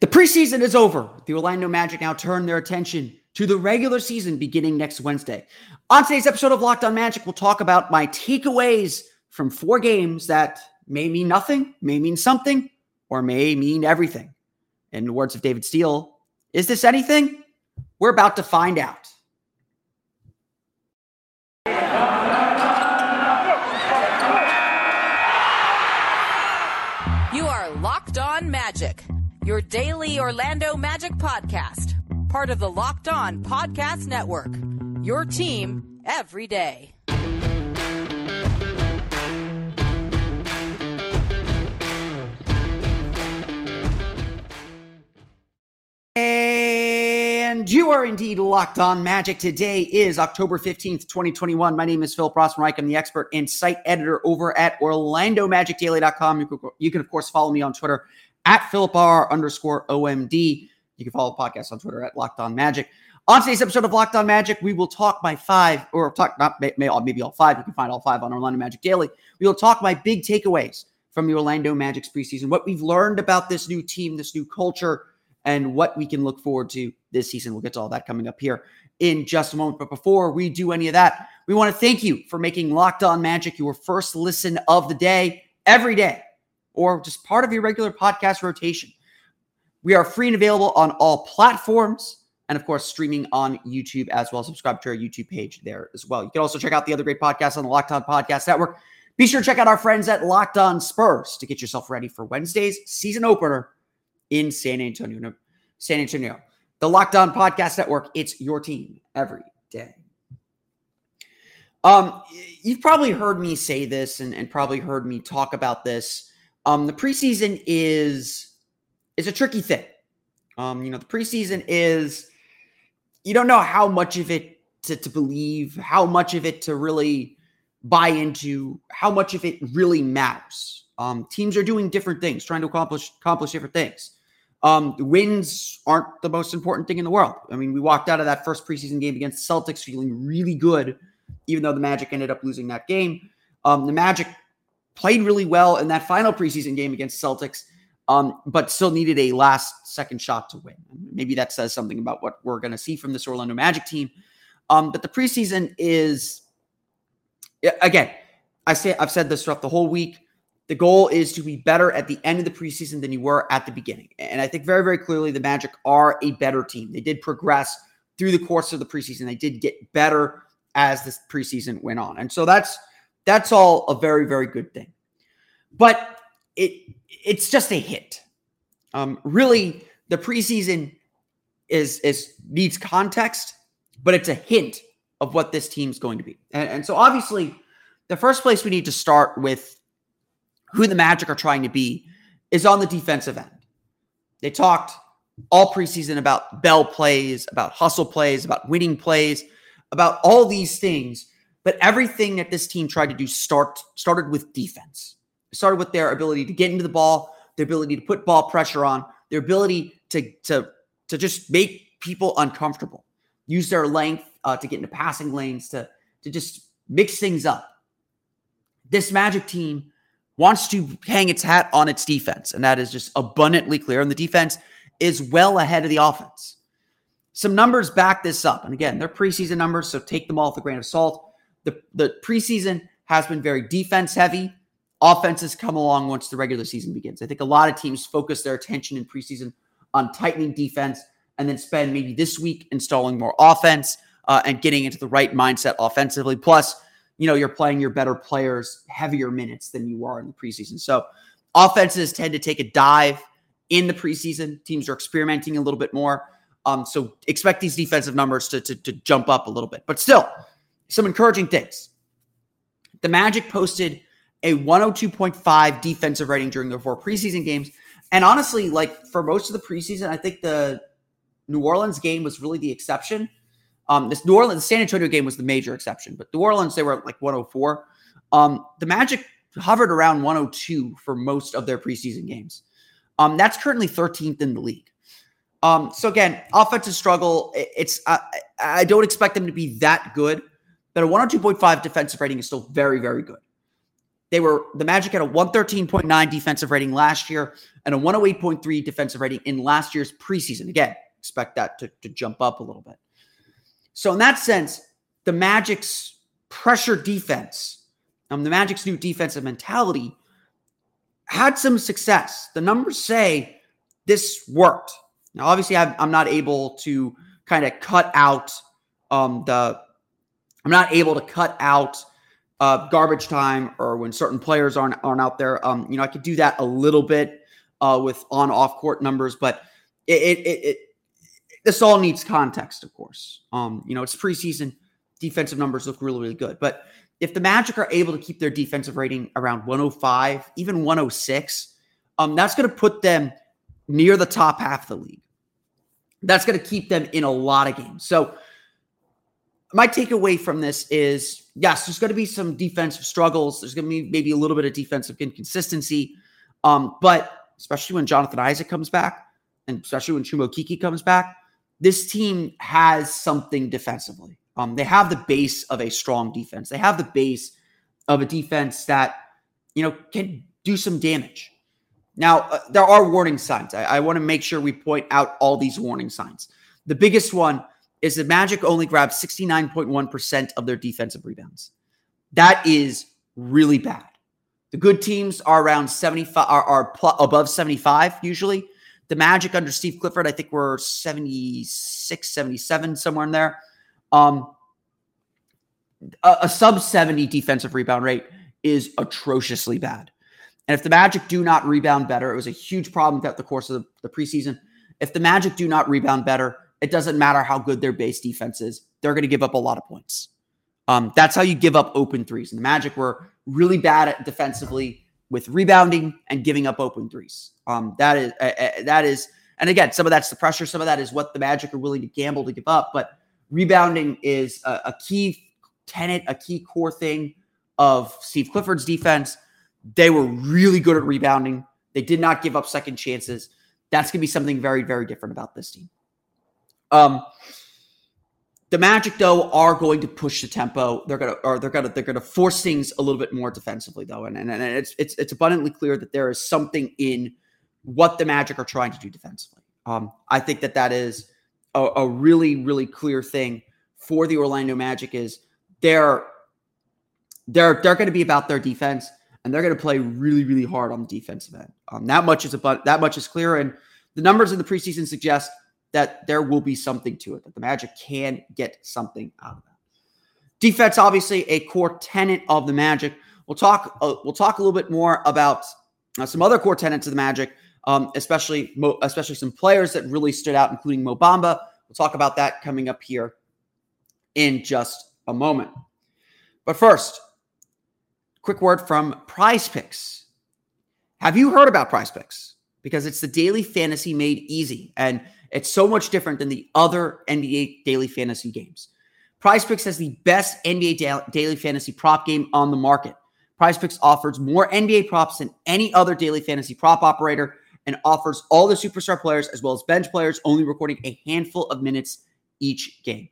The preseason is over. The Orlando Magic now turn their attention to the regular season beginning next Wednesday. On today's episode of Locked On Magic, we'll talk about my takeaways from four games that may mean nothing, may mean something, or may mean everything. In the words of David Steele, is this anything? We're about to find out. You are Locked On Magic, your daily Orlando Magic podcast, part of the Locked On Podcast Network. Your team every day. And you are indeed locked on magic. Today is October 15th, 2021. My name is Philip Rossman-Reich. I'm the expert and site editor over at OrlandoMagicDaily.com. You can, you can, of course, follow me on Twitter at PhilipR underscore OMD. You can follow the podcast on Twitter at Locked On Magic. On today's episode of Locked On Magic, we will talk my five, or talk not maybe all five. You can find all five on Orlando Magic Daily. We will talk my big takeaways from the Orlando Magic's preseason, what we've learned about this new team, this new culture, and what we can look forward to this season. We'll get to all that coming up here in just a moment. But before we do any of that, we want to thank you for making Locked On Magic your first listen of the day every day, or just part of your regular podcast rotation. We are free and available on all platforms. And of course, streaming on YouTube as well. Subscribe to our YouTube page there as well. You can also check out the other great podcasts on the Locked On Podcast Network. Be sure to check out our friends at Locked On Spurs to get yourself ready for Wednesday's season opener in San Antonio. San Antonio. The Locked On Podcast Network, it's your team every day. Um, you've probably heard me say this and, and probably heard me talk about this. Um, the preseason is is a tricky thing. Um, you know, the preseason is you don't know how much of it to, to believe, how much of it to really buy into, how much of it really matters. Um, teams are doing different things, trying to accomplish accomplish different things. Um, wins aren't the most important thing in the world. I mean, we walked out of that first preseason game against Celtics feeling really good, even though the Magic ended up losing that game. Um, the Magic played really well in that final preseason game against Celtics, um, but still needed a last second shot to win. Maybe that says something about what we're going to see from this Orlando Magic team. Um, but the preseason is, again, I say I've said this throughout the whole week. The goal is to be better at the end of the preseason than you were at the beginning. And I think very, very clearly the Magic are a better team. They did progress through the course of the preseason. They did get better as this preseason went on. And so that's that's all a very, very good thing. But it it's just a hit. Um, really, the preseason is is needs context, but it's a hint of what this team's going to be. And, and so obviously, the first place we need to start with who the Magic are trying to be is on the defensive end. They talked all preseason about bell plays, about hustle plays, about winning plays, about all these things. But everything that this team tried to do start started with defense. It started with their ability to get into the ball, their ability to put ball pressure on, their ability to to to just make people uncomfortable. Use their length uh, to get into passing lanes to to just mix things up. This Magic team wants to hang its hat on its defense, and that is just abundantly clear. And the defense is well ahead of the offense. Some numbers back this up. And again, they're preseason numbers, so take them all with a grain of salt. The, the preseason has been very defense heavy. Offenses come along once the regular season begins. I think a lot of teams focus their attention in preseason on tightening defense and then spend maybe this week installing more offense uh, and getting into the right mindset offensively. Plus, you know, you're playing your better players heavier minutes than you are in the preseason. So offenses tend to take a dive in the preseason. Teams are experimenting a little bit more. Um, so expect these defensive numbers to, to, to jump up a little bit. But still, some encouraging things. The Magic posted a 102.5 defensive rating during their four preseason games And honestly, like for most of the preseason, I think the New Orleans game was really the exception. Um, this New Orleans, the San Antonio game was the major exception, but New Orleans, they were like 104. Um, the Magic hovered around 102 for most of their preseason games. Um, that's currently 13th in the league. Um, so again, offensive struggle. It's uh, I don't expect them to be that good, but a 102.5 defensive rating is still very, very good. They were the Magic had a 113.9 defensive rating last year and a 108.3 defensive rating in last year's preseason. Again, expect that to, to jump up a little bit. So in that sense, the Magic's pressure defense, um, the Magic's new defensive mentality had some success. The numbers say this worked. Now, obviously, I'm not able to kind of cut out um, the. I'm not able to cut out uh, garbage time or when certain players aren't aren't out there. Um, you know, I could do that a little bit uh, with on off court numbers, but it, it, it, it this all needs context, of course. Um, you know, it's preseason. Defensive numbers look really, really good, but if the Magic are able to keep their defensive rating around 105, even 106, um, that's going to put them near the top half of the league. That's going to keep them in a lot of games. So, my takeaway from this is yes, there's going to be some defensive struggles. There's going to be maybe a little bit of defensive inconsistency. Um, but especially when Jonathan Isaac comes back, and especially when Chuma Okeke comes back, this team has something defensively. Um, they have the base of a strong defense. They have the base of a defense that you know can do some damage. Now, uh, there are warning signs. I, I want to make sure we point out all these warning signs. The biggest one is the Magic only grabbed 69.1% of their defensive rebounds. That is really bad. The good teams are around 75, are, are pl- above 75 usually. The Magic under Steve Clifford, I think we're 76, 77, somewhere in there. Um, a, a sub 70 defensive rebound rate is atrociously bad. And if the Magic do not rebound better, it was a huge problem throughout the course of the, the preseason. If the Magic do not rebound better, it doesn't matter how good their base defense is. They're going to give up a lot of points. Um, that's how you give up open threes. And the Magic were really bad at defensively with rebounding and giving up open threes. Um, that is uh, that is, and again, some of that's the pressure. Some of that is what the Magic are willing to gamble to give up. But rebounding is a, a key tenet, a key core thing of Steve Clifford's defense. They were really good at rebounding. They did not give up second chances. That's going to be something very, very different about this team. Um, the Magic, though, are going to push the tempo. They're gonna, or they're gonna, they're gonna force things a little bit more defensively, though, and and, and it's it's it's abundantly clear that there is something in what the Magic are trying to do defensively. Um, I think that that is a, a really, really clear thing for the Orlando Magic is they're they're they're going to be about their defense and they're going to play really, really hard on the defensive end. Um, that much is about that much is clear, and the numbers in the preseason suggest that there will be something to it. That the Magic can get something out of that. Defense, obviously, a core tenet of the Magic. We'll talk. Uh, we'll talk a little bit more about uh, some other core tenets of the Magic, um, especially Mo, especially some players that really stood out, including Mo Bamba. We'll talk about that coming up here in just a moment. But first, quick word from Prize Picks. Have you heard about Prize Picks? Because it's the daily fantasy made easy, and it's so much different than the other NBA daily fantasy games. Prize Picks has the best NBA daily fantasy prop game on the market. Prize Picks offers more NBA props than any other daily fantasy prop operator and offers all the superstar players as well as bench players, only recording a handful of minutes each game.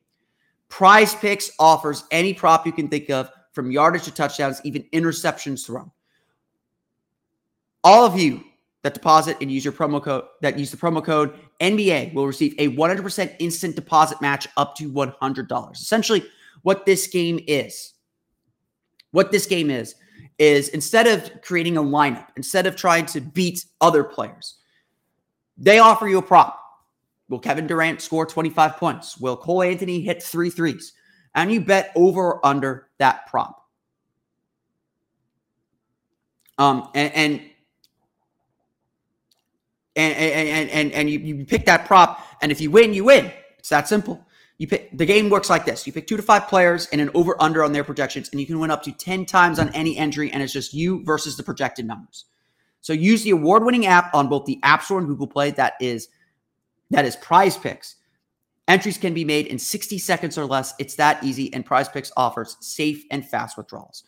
Prize Picks offers any prop you can think of from yardage to touchdowns, even interceptions thrown. All of you that deposit and use your promo code that use the promo code NBA will receive a 100% instant deposit match up to $100. Essentially, what this game is, what this game is, is instead of creating a lineup, instead of trying to beat other players, they offer you a prop. Will Kevin Durant score 25 points? Will Cole Anthony hit three threes? and you bet over or under that prop. Um, and, and and and and, and you, you pick that prop, and if you win, you win. It's that simple. You pick the game works like this: you pick two to five players and an over under on their projections, and you can win up to ten times on any entry, and it's just you versus the projected numbers. So use the award-winning app on both the App Store and Google Play. That is that is Prize Picks. Entries can be made in 60 seconds or less. It's that easy, and Prize Picks offers safe and fast withdrawals.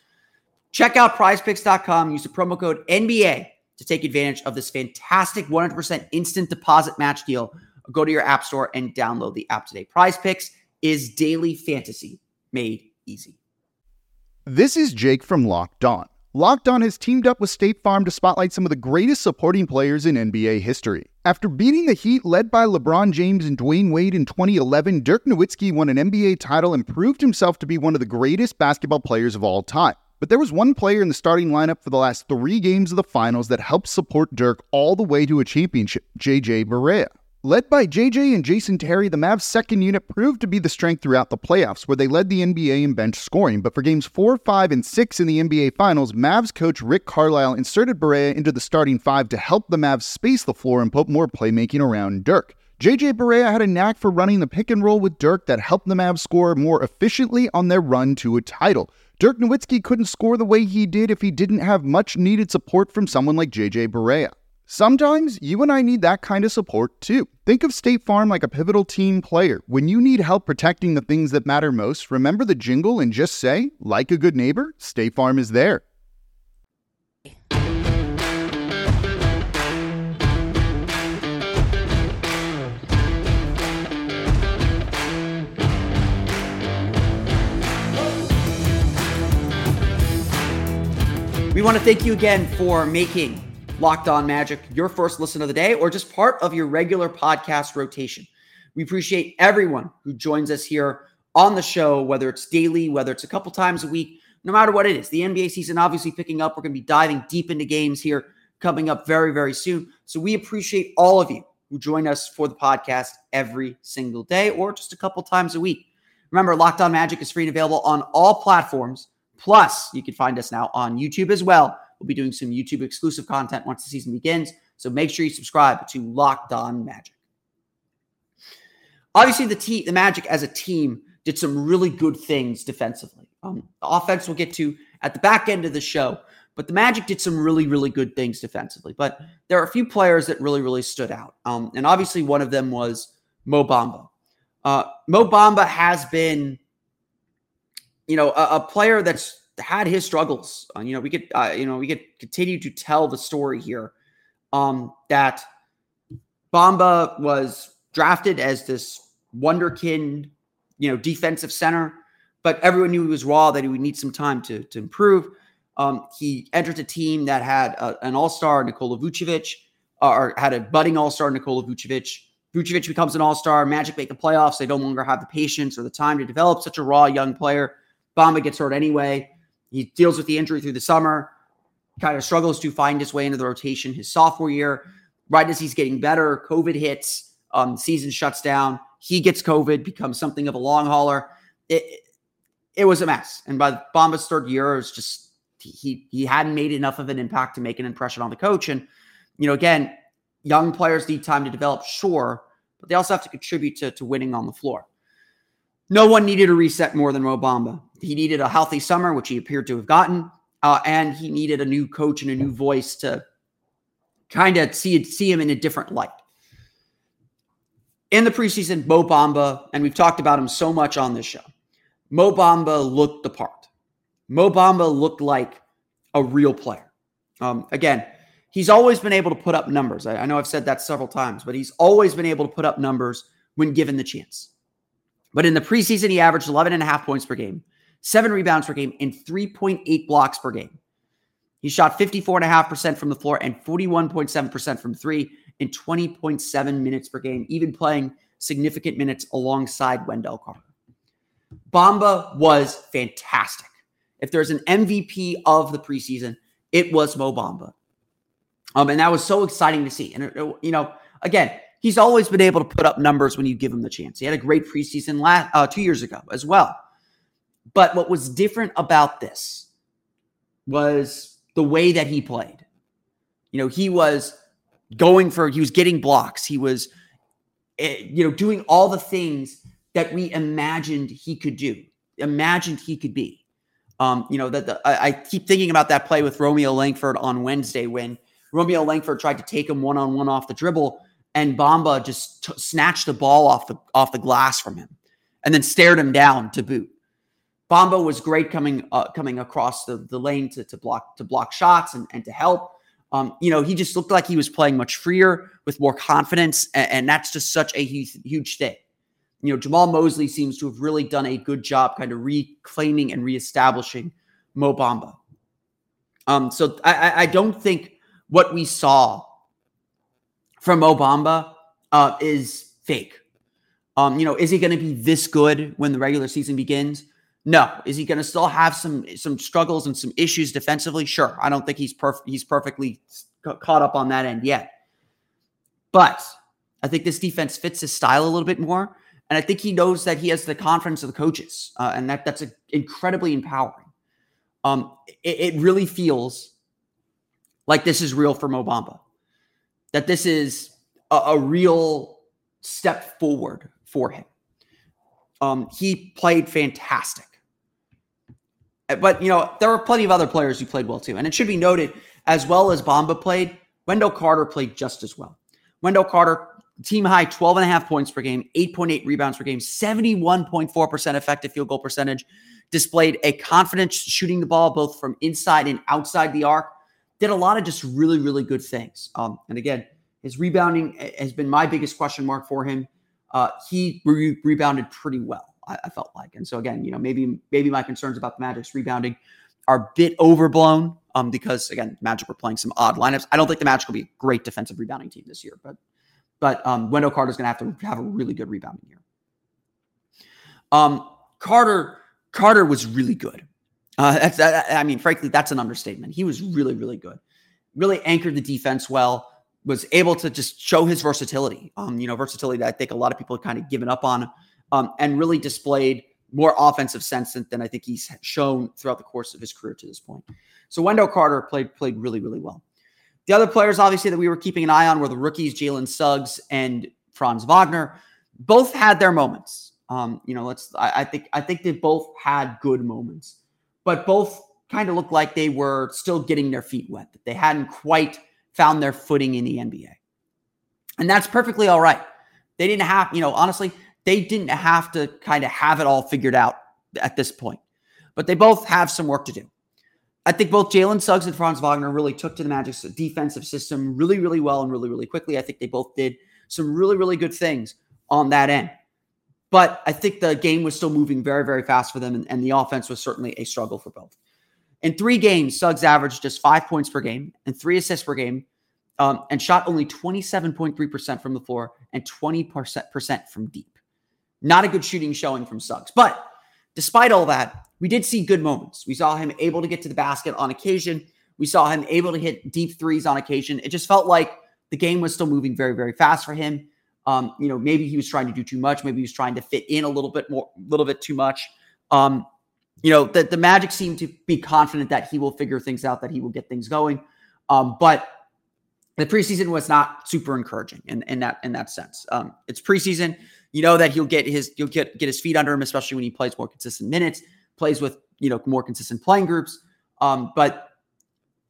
Check out prizepicks.com. Use the promo code NBA to take advantage of this fantastic 100% instant deposit match deal. Go to your app store and download the app today. Prize Picks is daily fantasy made easy. This is Jake from Locked On. Locked On has teamed up with State Farm to spotlight some of the greatest supporting players in NBA history. After beating the Heat led by LeBron James and Dwyane Wade in 2011, Dirk Nowitzki won an NBA title and proved himself to be one of the greatest basketball players of all time. But there was one player in the starting lineup for the last three games of the finals that helped support Dirk all the way to a championship, JJ Barea. Led by JJ and Jason Terry, the Mavs' second unit proved to be the strength throughout the playoffs, where they led the NBA in bench scoring. But for games 4, 5, and 6 in the NBA Finals, Mavs coach Rick Carlisle inserted Barea into the starting five to help the Mavs space the floor and put more playmaking around Dirk. JJ Barea had a knack for running the pick and roll with Dirk that helped the Mavs score more efficiently on their run to a title. Dirk Nowitzki couldn't score the way he did if he didn't have much needed support from someone like JJ Barea. Sometimes you and I need that kind of support too. Think of State Farm like a pivotal team player. When you need help protecting the things that matter most, remember the jingle and just say, like a good neighbor, State Farm is there. We want to thank you again for making Locked On Magic your first listen of the day or just part of your regular podcast rotation. We appreciate everyone who joins us here on the show, whether it's daily, whether it's a couple times a week, no matter what it is. The NBA season obviously picking up. We're going to be diving deep into games here coming up very, very soon. So we appreciate all of you who join us for the podcast every single day or just a couple times a week. Remember, Locked On Magic is free and available on all platforms Plus, you can find us now on YouTube as well. We'll be doing some YouTube exclusive content once the season begins. So make sure you subscribe to Locked On Magic. Obviously, the team, the Magic as a team did some really good things defensively. Um, the offense we'll get to at the back end of the show, but the Magic did some really, really good things defensively. But there are a few players that really, really stood out. Um, and obviously, one of them was Mo Bamba. Uh, Mo Bamba has been you know, a, a player that's had his struggles. Uh, you know, we could, uh, you know, we could continue to tell the story here. Um, that Bamba was drafted as this wonderkind, you know, defensive center, but everyone knew he was raw, that he would need some time to to improve. Um, he entered a team that had a, an all-star Nikola Vucevic, or had a budding all-star Nikola Vucevic. Vucevic becomes an all-star. Magic make the playoffs. They no longer have the patience or the time to develop such a raw young player. Bamba gets hurt anyway. He deals with the injury through the summer, kind of struggles to find his way into the rotation his sophomore year. Right as he's getting better, COVID hits, um, season shuts down. He gets COVID, becomes something of a long hauler. It, it was a mess. And by Bamba's third year, it was just he he hadn't made enough of an impact to make an impression on the coach. And you know, again, young players need time to develop, sure, but they also have to contribute to, to winning on the floor. No one needed a reset more than Mo Bamba. He needed a healthy summer, which he appeared to have gotten, uh, and he needed a new coach and a new voice to kind of see see him in a different light. In the preseason, Mo Bamba, and we've talked about him so much on this show. Mo Bamba looked the part. Mo Bamba looked like a real player. Um, again, he's always been able to put up numbers. I, I know I've said that several times, but he's always been able to put up numbers when given the chance. But in the preseason, he averaged 11 and a half points per game, seven rebounds per game, and 3.8 blocks per game. He shot 54.5% from the floor and 41.7% from three in 20.7 minutes per game, even playing significant minutes alongside Wendell Carter. Bamba was fantastic. If there's an MVP of the preseason, it was Mo Bamba. Um, and that was so exciting to see. And, it, you know, again, he's always been able to put up numbers when you give him the chance. He had a great preseason last uh, two years ago as well. But what was different about this was the way that he played. You know, he was going for, he was getting blocks. He was, eh, you know, doing all the things that we imagined he could do, imagined he could be. Um, you know, that the, I, I keep thinking about that play with Romeo Langford on Wednesday when Romeo Langford tried to take him one on one off the dribble, and Bamba just t- snatched the ball off the off the glass from him, and then stared him down to boot. Bamba was great coming uh, coming across the, the lane to, to block to block shots and, and to help. Um, you know, he just looked like he was playing much freer with more confidence, and, and that's just such a huge, huge thing. You know, Jamahl Mosley seems to have really done a good job kind of reclaiming and reestablishing Mo Bamba. Um, so I, I don't think what we saw from Mo Bamba uh, is fake. Um, you know, is he going to be this good when the regular season begins? No. Is he going to still have some some struggles and some issues defensively? Sure. I don't think he's perfect. He's perfectly caught up on that end yet. But I think this defense fits his style a little bit more, and I think he knows that he has the confidence of the coaches, uh, and that that's a, incredibly empowering. Um, it, it, really feels like this is real for Mo Bamba, that this is a, a real step forward for him. Um, he played fantastic. But, you know, there were plenty of other players who played well too. And it should be noted, as well as Bamba played, Wendell Carter played just as well. Wendell Carter, team high 12 and a half points per game, 8.8 rebounds per game, 71.4% effective field goal percentage, displayed a confidence shooting the ball both from inside and outside the arc. Did a lot of just really, really good things. Um, and again, his rebounding has been my biggest question mark for him. Uh, he re- rebounded pretty well. I, I felt like. And so again, you know, maybe maybe my concerns about the Magic's rebounding are a bit overblown um, because again, Magic were playing some odd lineups. I don't think the Magic will be a great defensive rebounding team this year, but but um, Wendell Carter is going to have to have a really good rebounding year. Um, Carter Carter was really good. Uh, that's I mean, frankly, that's an understatement. He was really really good. Really anchored the defense well. Was able to just show his versatility. Um, you know, versatility that I think a lot of people have kind of given up on um, and really displayed more offensive sense than, than I think he's shown throughout the course of his career to this point. So Wendell Carter played played really really well. The other players, obviously, that we were keeping an eye on were the rookies Jalen Suggs and Franz Wagner. Both had their moments. Um, you know, let's. I, I think I think they both had good moments, but both kind of looked like they were still getting their feet wet. That they hadn't quite found their footing in the NBA, and that's perfectly all right. They didn't have, you know, honestly, they didn't have to kind of have it all figured out at this point, but they both have some work to do. I think both Jalen Suggs and Franz Wagner really took to the Magic's defensive system really, really well and really, really quickly. I think they both did some really, really good things on that end. But I think the game was still moving very, very fast for them, and, and the offense was certainly a struggle for both. In three games, Suggs averaged just five points per game and three assists per game, um, and shot only 27.3% from the floor and 20% from deep. Not a good shooting showing from Suggs. But despite all that, we did see good moments. We saw him able to get to the basket on occasion. We saw him able to hit deep threes on occasion. It just felt like the game was still moving very, very fast for him. Um, you know, maybe he was trying to do too much. Maybe he was trying to fit in a little bit more, a little bit too much. Um, you know, that the Magic seem to be confident that he will figure things out, that he will get things going. Um, but the preseason was not super encouraging in, in that in that sense. Um, it's preseason. You know that he'll get his he'll get get his feet under him, especially when he plays more consistent minutes, plays with you know more consistent playing groups. Um, but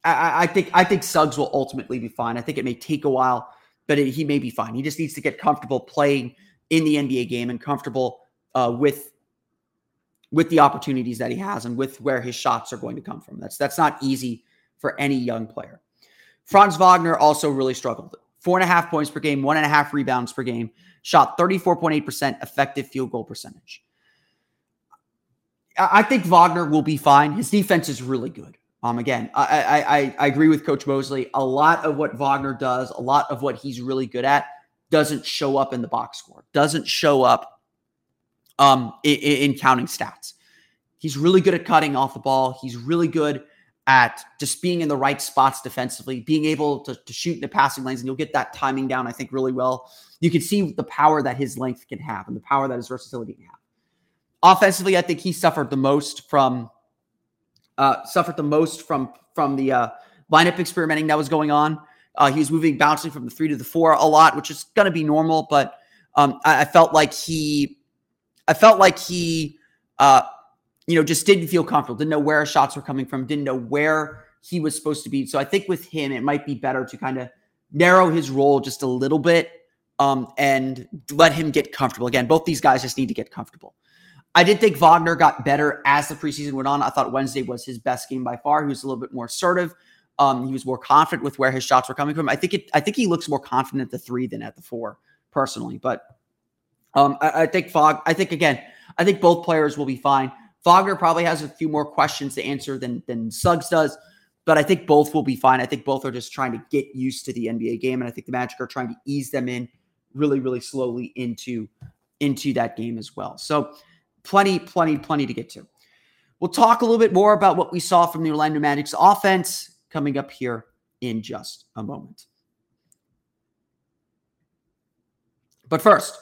I, I, think I think Suggs will ultimately be fine. I think it may take a while, but it, he may be fine. He just needs to get comfortable playing in the NBA game and comfortable uh, with with the opportunities that he has and with where his shots are going to come from. That's that's not easy for any young player. Franz Wagner also really struggled. Four and a half points per game, one and a half rebounds per game shot 34.8% effective field goal percentage. I think Wagner will be fine. His defense is really good. Um, again, I, I, I agree with Coach Mosley. A lot of what Wagner does, a lot of what he's really good at, doesn't show up in the box score. Doesn't show up um, in, in counting stats. He's really good at cutting off the ball. He's really good at just being in the right spots defensively, being able to, to shoot in the passing lanes, and you'll get that timing down, I think, really well you can see the power that his length can have and the power that his versatility can have. Offensively, I think he suffered the most from uh, suffered the most from from the uh, lineup experimenting that was going on. Uh, he was moving, bouncing from the three to the four a lot, which is going to be normal. But um, I, I, felt like he, I felt like he, uh, you know, just didn't feel comfortable. Didn't know where shots were coming from. Didn't know where he was supposed to be. So I think with him, it might be better to kind of narrow his role just a little bit um, and let him get comfortable. Again, both these guys just need to get comfortable. I did think Wagner got better as the preseason went on. I thought Wednesday was his best game by far. He was a little bit more assertive. Um, he was more confident with where his shots were coming from. I think it. I think he looks more confident at the three than at the four, personally. But um, I, I think Fog. I think again. I think both players will be fine. Wagner probably has a few more questions to answer than than Suggs does, but I think both will be fine. I think both are just trying to get used to the NBA game, and I think the Magic are trying to ease them in really, really slowly into into that game as well. So plenty, plenty, plenty to get to. We'll talk a little bit more about what we saw from the Orlando Magic's offense coming up here in just a moment. But first,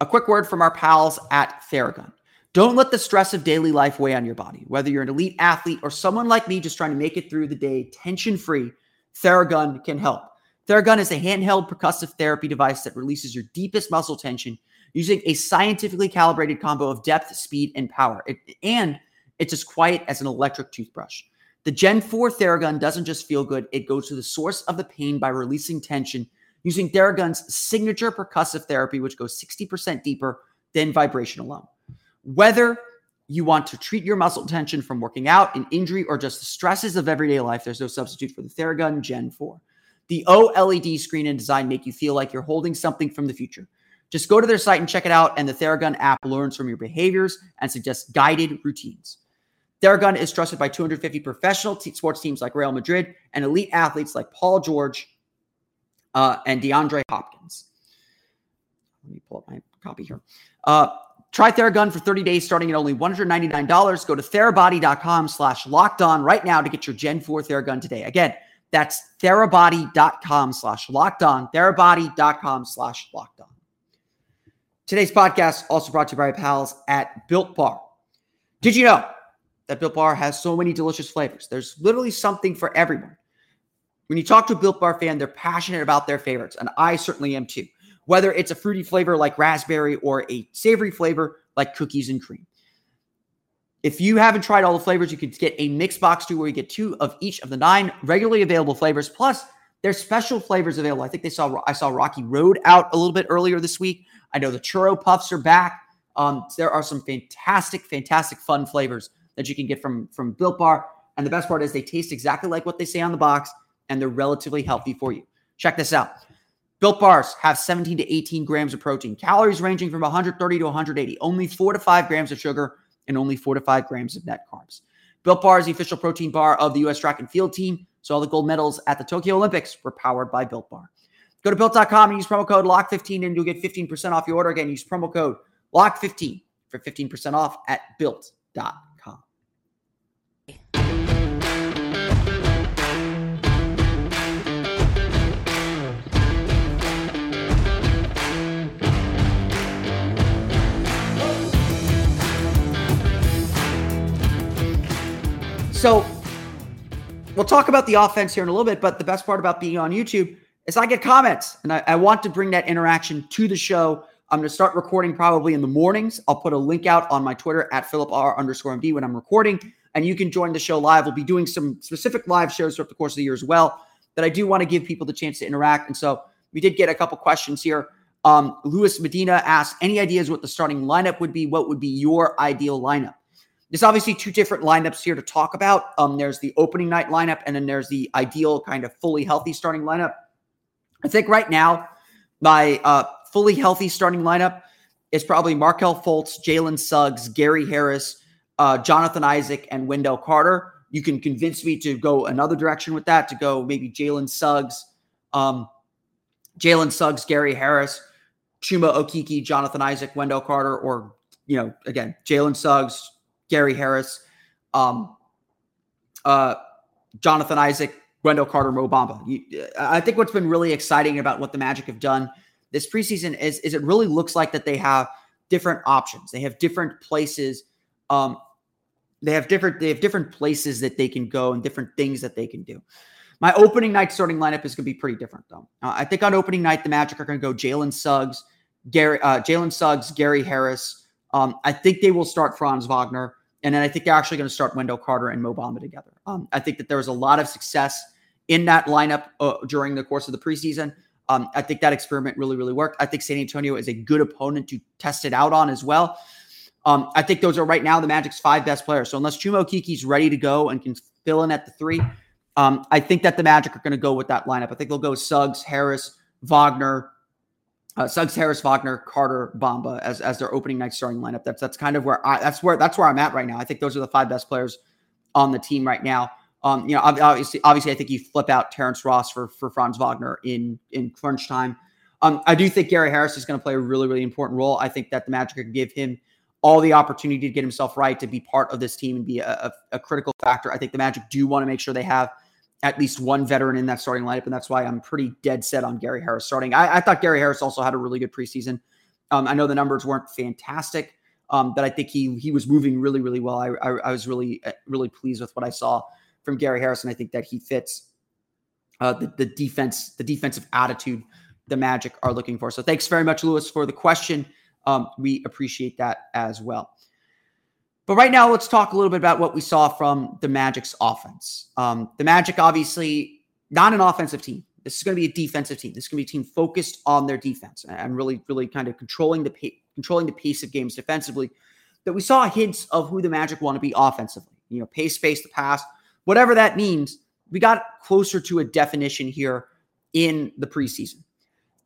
a quick word from our pals at Theragun. Don't let the stress of daily life weigh on your body. Whether you're an elite athlete or someone like me just trying to make it through the day tension free, Theragun can help. Theragun is a handheld percussive therapy device that releases your deepest muscle tension using a scientifically calibrated combo of depth, speed, and power. It, and it's as quiet as an electric toothbrush. The Gen 4 Theragun doesn't just feel good, it goes to the source of the pain by releasing tension using Theragun's signature percussive therapy, which goes 60% deeper than vibration alone. Whether you want to treat your muscle tension from working out, an injury, or just the stresses of everyday life, there's no substitute for the Theragun Gen 4. The OLED screen and design make you feel like you're holding something from the future. Just go to their site and check it out, and the Theragun app learns from your behaviors and suggests guided routines. Theragun is trusted by 250 professional t- sports teams like Real Madrid and elite athletes like Paul George uh, and DeAndre Hopkins. Let me pull up my copy here. Uh, try Theragun for 30 days starting at only $199. Go to therabody.com slash locked on right now to get your Gen 4 Theragun today. Again, that's therabody.com slash locked on, therabody.com slash locked on. Today's podcast also brought to you by pals at Built Bar. Did you know that Built Bar has so many delicious flavors. There's literally something for everyone. When you talk to a Built Bar fan, they're passionate about their favorites, and I certainly am too. Whether it's a fruity flavor like raspberry or a savory flavor like cookies and cream. If you haven't tried all the flavors, you could get a mix box too, where you get two of each of the nine regularly available flavors. Plus, there's special flavors available. I think they saw I saw Rocky Road out a little bit earlier this week. I know the churro puffs are back. Um, there are some fantastic, fantastic fun flavors that you can get from from Built Bar. And the best part is they taste exactly like what they say on the box, and they're relatively healthy for you. Check this out. Built bars have 17 to 18 grams of protein, calories ranging from 130 to 180, only four to five grams of sugar, and only four to five grams of net carbs. Built Bar is the official protein bar of the U.S. track and field team. So all the gold medals at the Tokyo Olympics were powered by Built Bar. Go to built.com and use promo code LOCK15 and you'll get 15% off your order. Again, use promo code LOCK15 for 15% off at built.com. So we'll talk about the offense here in a little bit, but the best part about being on YouTube is I get comments and I, I want to bring that interaction to the show. I'm going to start recording probably in the mornings. I'll put a link out on my Twitter at Philip R underscore MD when I'm recording, and you can join the show live. We'll be doing some specific live shows throughout the course of the year as well that I do want to give people the chance to interact. And so we did get a couple questions here. Um, Luis Medina asked, any ideas what the starting lineup would be? What would be your ideal lineup? There's obviously two different lineups here to talk about. Um, there's the opening night lineup, and then there's the ideal kind of fully healthy starting lineup. I think right now, my uh, fully healthy starting lineup is probably Markelle Fultz, Jalen Suggs, Gary Harris, uh, Jonathan Isaac, and Wendell Carter. You can convince me to go another direction with that, to go maybe Jalen Suggs, um, Jalen Suggs, Gary Harris, Chuma Okeke, Jonathan Isaac, Wendell Carter, or, you know, again, Jalen Suggs, Gary Harris, um, uh, Jonathan Isaac, Wendell Carter, Mo Bamba. You, I think what's been really exciting about what the Magic have done this preseason is, is it really looks like that they have different options. They have different places. Um, they have different they have different places that they can go and different things that they can do. My opening night starting lineup is going to be pretty different though. Uh, I think on opening night the Magic are going to go Jalen Suggs, Gary uh, Jalen Suggs, Gary Harris. Um, I think they will start Franz Wagner. and then I think they're actually going to start Wendell Carter and Mo Bamba together. Um, I think that there was a lot of success in that lineup uh, during the course of the preseason. Um, I think that experiment really, really worked. I think San Antonio is a good opponent to test it out on as well. Um, I think those are right now the Magic's five best players. So unless Chuma Okeke's ready to go and can fill in at the three, um, I think that the Magic are going to go with that lineup. I think they'll go Suggs, Harris, Wagner, uh, Suggs, Harris, Wagner, Carter, Bamba as as their opening night starting lineup. That's that's kind of where I that's where that's where I'm at right now. I think those are the five best players on the team right now. Um, you know, obviously, obviously, I think you flip out Terrence Ross for for Franz Wagner in in crunch time. Um, I do think Gary Harris is going to play a really really important role. I think that the Magic could give him all the opportunity to get himself right to be part of this team and be a, a, a critical factor. I think the Magic do want to make sure they have at least one veteran in that starting lineup, and that's why I'm pretty dead set on Gary Harris starting. I, I thought Gary Harris also had a really good preseason. Um, I know the numbers weren't fantastic, um, but I think he he was moving really really well. I, I, I was really uh, really pleased with what I saw from Gary Harris, and I think that he fits uh, the the defense the defensive attitude the Magic are looking for. So thanks very much, Lewis, for the question. Um, we appreciate that as well. But right now, let's talk a little bit about what we saw from the Magic's offense. Um, the Magic, obviously, not an offensive team. This is going to be a defensive team. This is going to be a team focused on their defense and really, really kind of controlling the pa- controlling the pace of games defensively. That we saw hints of who the Magic want to be offensively. You know, pace, space, the pass, whatever that means. We got closer to a definition here in the preseason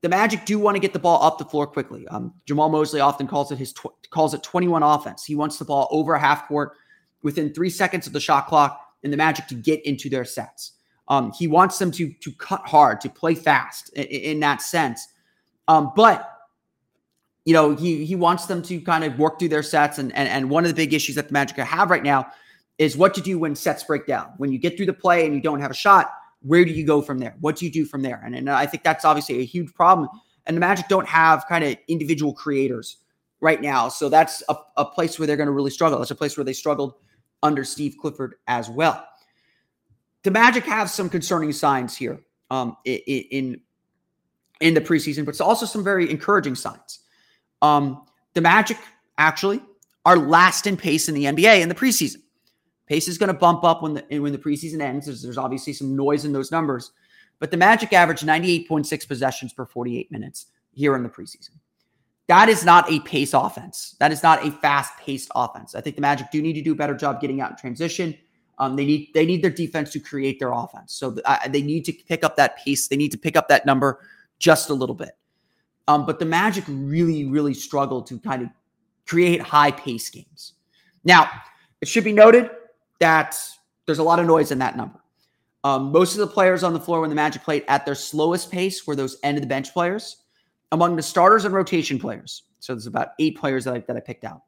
the Magic do want to get the ball up the floor quickly. Um, Jamahl Mosley often calls it his tw- calls it 21 offense. He wants the ball over half court within three seconds of the shot clock, and the Magic to get into their sets. Um, he wants them to to cut hard, to play fast in, in that sense. Um, but you know, he he wants them to kind of work through their sets. And, and and one of the big issues that the Magic have right now is what to do when sets break down. When you get through the play and you don't have a shot, where do you go from there? What do you do from there? And, and I think that's obviously a huge problem. And the Magic don't have kind of individual creators right now. So that's a, a place where they're going to really struggle. It's a place where they struggled under Steve Clifford as well. The Magic have some concerning signs here um, in, in the preseason, but it's also some very encouraging signs. Um, the Magic actually are last in pace in the NBA in the preseason. Pace is going to bump up when the when the preseason ends. There's, there's obviously some noise in those numbers, but the Magic averaged 98.6 possessions per 48 minutes here in the preseason. That is not a pace offense. That is not a fast-paced offense. I think the Magic do need to do a better job getting out in transition. Um, they need they need their defense to create their offense. So they need to pick up that pace. They need to pick up that number just a little bit. Um, but the Magic really, really struggle to kind of create high pace games. Now, it should be noted that there's a lot of noise in that number. Um, most of the players on the floor when the Magic played at their slowest pace were those end of the bench players. Among the starters and rotation players, so there's about eight players that I, that I picked out.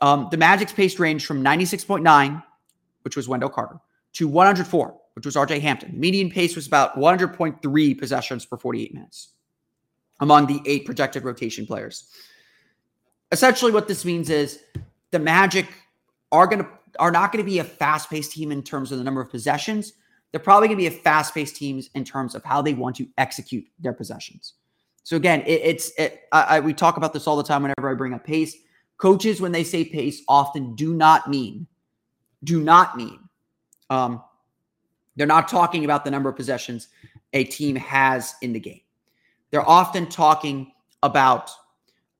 Um, the Magic's pace ranged from 96.9, which was Wendell Carter, to 104, which was RJ Hampton. The median pace was about 100.3 possessions per 48 minutes among the eight projected rotation players. Essentially, what this means is the Magic are going to are not going to be a fast paced team in terms of the number of possessions. They're probably going to be a fast paced team in terms of how they want to execute their possessions. So again, it, it's it, I, I, we talk about this all the time whenever I bring up pace. Coaches, when they say pace, often do not mean do not mean um, they're not talking about the number of possessions a team has in the game. They're often talking about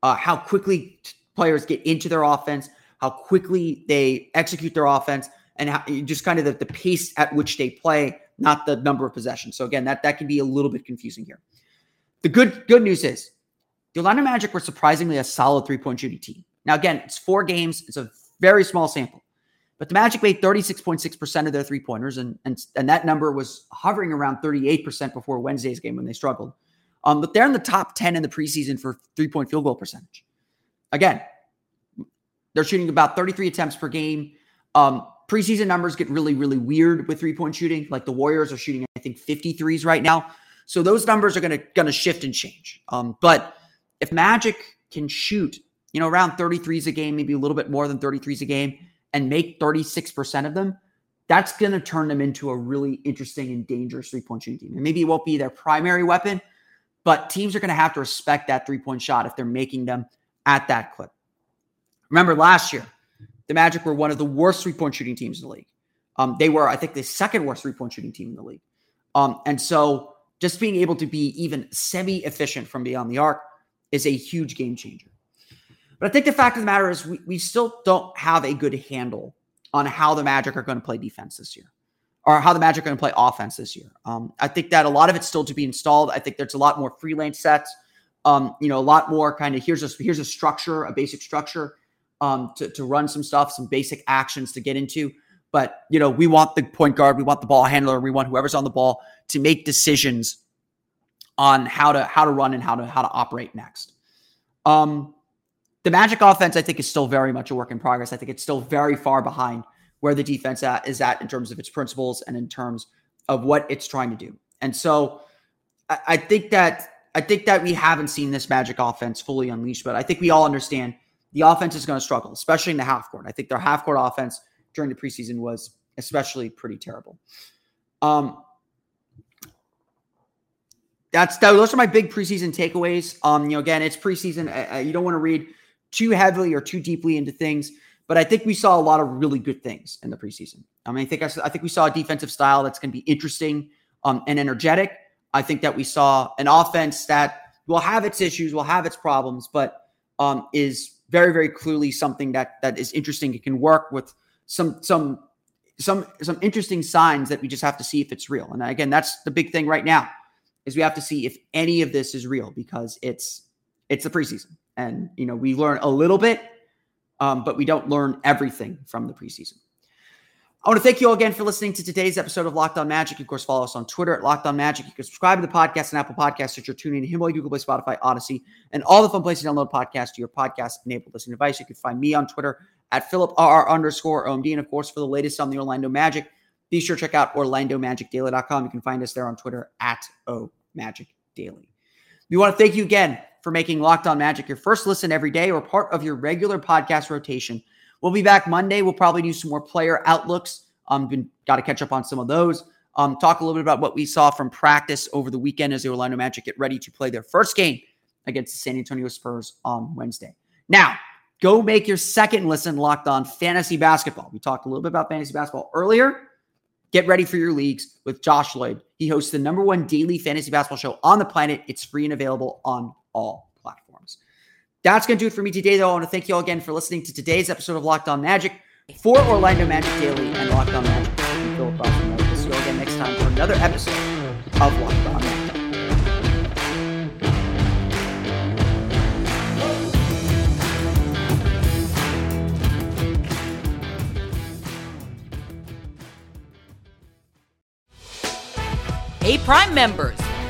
uh, how quickly t- players get into their offense, how quickly they execute their offense, and how, just kind of the, the pace at which they play, not the number of possessions. So again, that that can be a little bit confusing here. The good good news is the Orlando Magic were surprisingly a solid three point shooting team. Now again, it's four games, it's a very small sample, but the Magic made 36.6% of their three pointers, and, and and that number was hovering around 38% before Wednesday's game when they struggled. Um, but they're in the top 10 in the preseason for three point field goal percentage. Again, they're shooting about 33 attempts per game. Um, preseason numbers get really, really weird with three point shooting. Like the Warriors are shooting, I think, 53s right now. So those numbers are gonna gonna shift and change. Um, but if Magic can shoot, you know, around 33s a game, maybe a little bit more than 33s a game, and make 36% of them, that's gonna turn them into a really interesting and dangerous three point shooting team. And maybe it won't be their primary weapon, but teams are gonna have to respect that three point shot if they're making them at that clip. Remember last year, the Magic were one of the worst three point shooting teams in the league. Um, they were, I think, the second worst three point shooting team in the league. Um, and so just being able to be even semi efficient from beyond the arc is a huge game changer. But I think the fact of the matter is we, we still don't have a good handle on how the Magic are going to play defense this year or how the Magic are going to play offense this year. Um, I think that a lot of it's still to be installed. I think there's a lot more freelance sets. Um, you know, a lot more kind of here's a here's a structure, a basic structure um, to, to run some stuff, some basic actions to get into. But you know, we want the point guard, we want the ball handler, we want whoever's on the ball to make decisions on how to how to run and how to how to operate next. Um, the Magic offense, I think, is still very much a work in progress. I think it's still very far behind where the defense at, is at in terms of its principles and in terms of what it's trying to do. And so, I, I think that I think that we haven't seen this Magic offense fully unleashed, but I think we all understand the offense is going to struggle, especially in the half court. I think their half court offense during the preseason was especially pretty terrible. Um, that's that, those are my big preseason takeaways. Um, you know, again, it's preseason. Uh, you don't want to read too heavily or too deeply into things, but I think we saw a lot of really good things in the preseason. I mean, I think I, I think we saw a defensive style that's going to be interesting um, and energetic. I think that we saw an offense that will have its issues, will have its problems, but um, is very, very clearly something that that is interesting. It can work with some some some some interesting signs that we just have to see if it's real. And again, that's the big thing right now is we have to see if any of this is real because it's it's the preseason, and you know we learn a little bit, um, but we don't learn everything from the preseason. I want to thank you all again for listening to today's episode of Locked On Magic. Of course, follow us on Twitter at Locked On Magic. You can subscribe to the podcast on Apple Podcasts, Stitcher, TuneIn, Himalaya, Google Play, Spotify, Odyssey, and all the fun places to download podcasts to your podcast-enabled listening device. You can find me on Twitter at Philip R underscore OMD. And of course, for the latest on the Orlando Magic, be sure to check out OrlandoMagicDaily.com. You can find us there on Twitter at O Magic Daily. We want to thank you again for making Locked On Magic your first listen every day or part of your regular podcast rotation. We'll be back Monday. We'll probably do some more player outlooks. Um, been got to catch up on some of those. Um, talk a little bit about what we saw from practice over the weekend as the Orlando Magic get ready to play their first game against the San Antonio Spurs on Wednesday. Now, go make your second listen locked on fantasy basketball. We talked a little bit about fantasy basketball earlier. Get ready for your leagues with Josh Lloyd. He hosts the number one daily fantasy basketball show on the planet. It's free and available on all platforms. That's going to do it for me today, though. I want to thank you all again for listening to today's episode of Locked On Magic for Orlando Magic Daily and Locked On Magic. We'll see you all again next time for another episode of Locked On Magic. Hey, Prime members,